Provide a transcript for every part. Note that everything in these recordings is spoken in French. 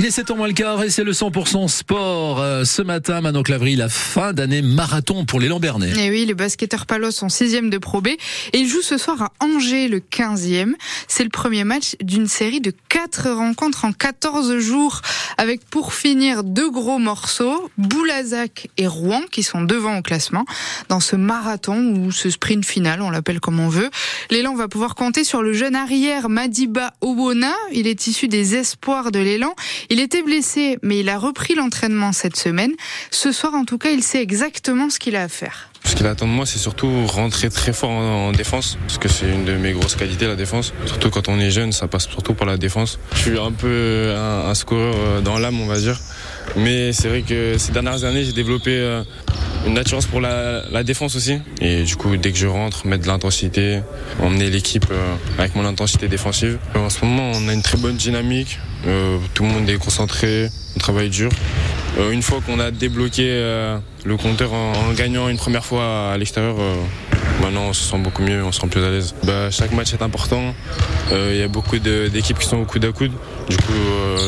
Il est 7 ans moins le quart et c'est le 100% sport. Euh, ce matin, Manon Clavry, la fin d'année marathon pour les Lambernais. Et oui, les basketteurs palos sont sixième de Pro B et ils jouent ce soir à Angers, le 15e. C'est le premier match d'une série de quatre rencontres en 14 jours avec pour finir deux gros morceaux, Boulazac et Rouen qui sont devant au classement dans ce marathon ou ce sprint final, on l'appelle comme on veut. L'élan va pouvoir compter sur le jeune arrière Madiba Obona. Il est issu des espoirs de l'élan. Il était blessé, mais il a repris l'entraînement cette semaine. Ce soir, en tout cas, il sait exactement ce qu'il a à faire. Ce qu'il attend de moi, c'est surtout rentrer très fort en, défense, parce que c'est une de mes grosses qualités, la défense. Surtout quand on est jeune, ça passe surtout par la défense. Je suis un peu un, un scoreur euh, dans l'âme, on va dire. Mais c'est vrai que ces dernières années, j'ai développé euh, une attirance pour la, défense aussi. Et du coup, dès que je rentre, mettre de l'intensité, emmener l'équipe euh, avec mon intensité défensive. En ce moment, on a une très bonne dynamique. Tout le monde est concentré, on travaille dur. Euh, une fois qu'on a débloqué le compteur en, gagnant une première fois à l'extérieur, maintenant on se sent beaucoup mieux, on se sent plus à l'aise. Bah, chaque match est important. Il y a beaucoup d'équipes qui sont au coude à coude. Du coup,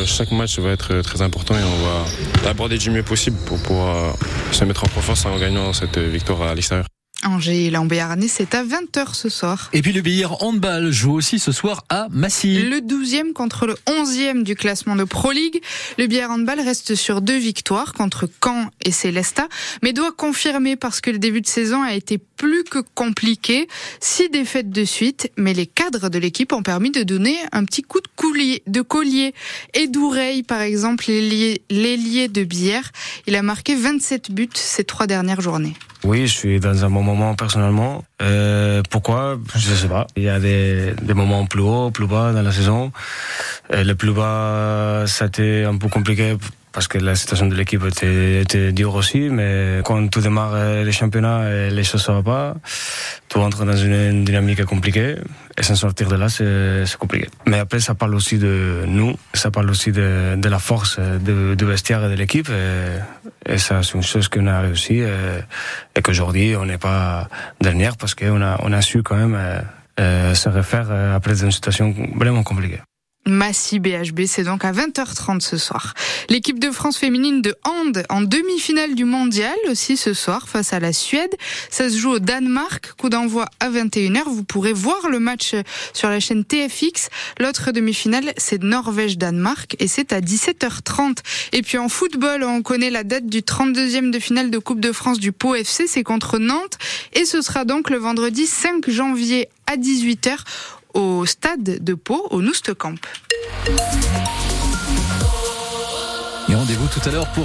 chaque match va être très important et on va l'aborder du mieux possible pour pouvoir se mettre en confiance en gagnant cette victoire à l'extérieur. Angers et c'est à 20h ce soir. Et puis le Billard Handball joue aussi ce soir à Massy. Le 12e contre le 11e du classement de Pro League. Le Billard Handball reste sur deux victoires contre Caen et Célesta, mais doit confirmer parce que le début de saison a été plus que compliqué. Six défaites de suite, mais les cadres de l'équipe ont permis de donner un petit coup de collier, de collier. Et d'oreille, par exemple, l'ailier de Billard, il a marqué 27 buts ces trois dernières journées. Oui, je suis dans un bon moment personnellement. Euh, pourquoi? Je ne sais pas. Il y a des, des, moments plus hauts, plus bas dans la saison. Et le plus bas, été un peu compliqué parce que la situation de l'équipe était, était, dure aussi, mais quand tout démarre les championnats et les choses ne vont pas, tout entre dans une dynamique compliquée et s'en sortir de là, c'est compliqué. Mais après, ça parle aussi de nous, ça parle aussi de, de la force du vestiaire et de l'équipe, et, ça, c'est une chose qu'on a réussi, et, et qu'aujourd'hui, on n'est pas dernière parce qu'on a, on a su quand même euh, se refaire après une situation vraiment compliquée. Massy BHB, c'est donc à 20h30 ce soir. L'équipe de France féminine de hand en demi-finale du mondial aussi ce soir face à la Suède. Ça se joue au Danemark, coup d'envoi à 21h. Vous pourrez voir le match sur la chaîne TFX. L'autre demi-finale, c'est Norvège-Danemark et c'est à 17h30. Et puis en football, on connaît la date du 32e de finale de Coupe de France du Pau FC, c'est contre Nantes et ce sera donc le vendredi 5 janvier à 18h au stade de Pau, au Noustecamp. Et rendez-vous tout à l'heure pour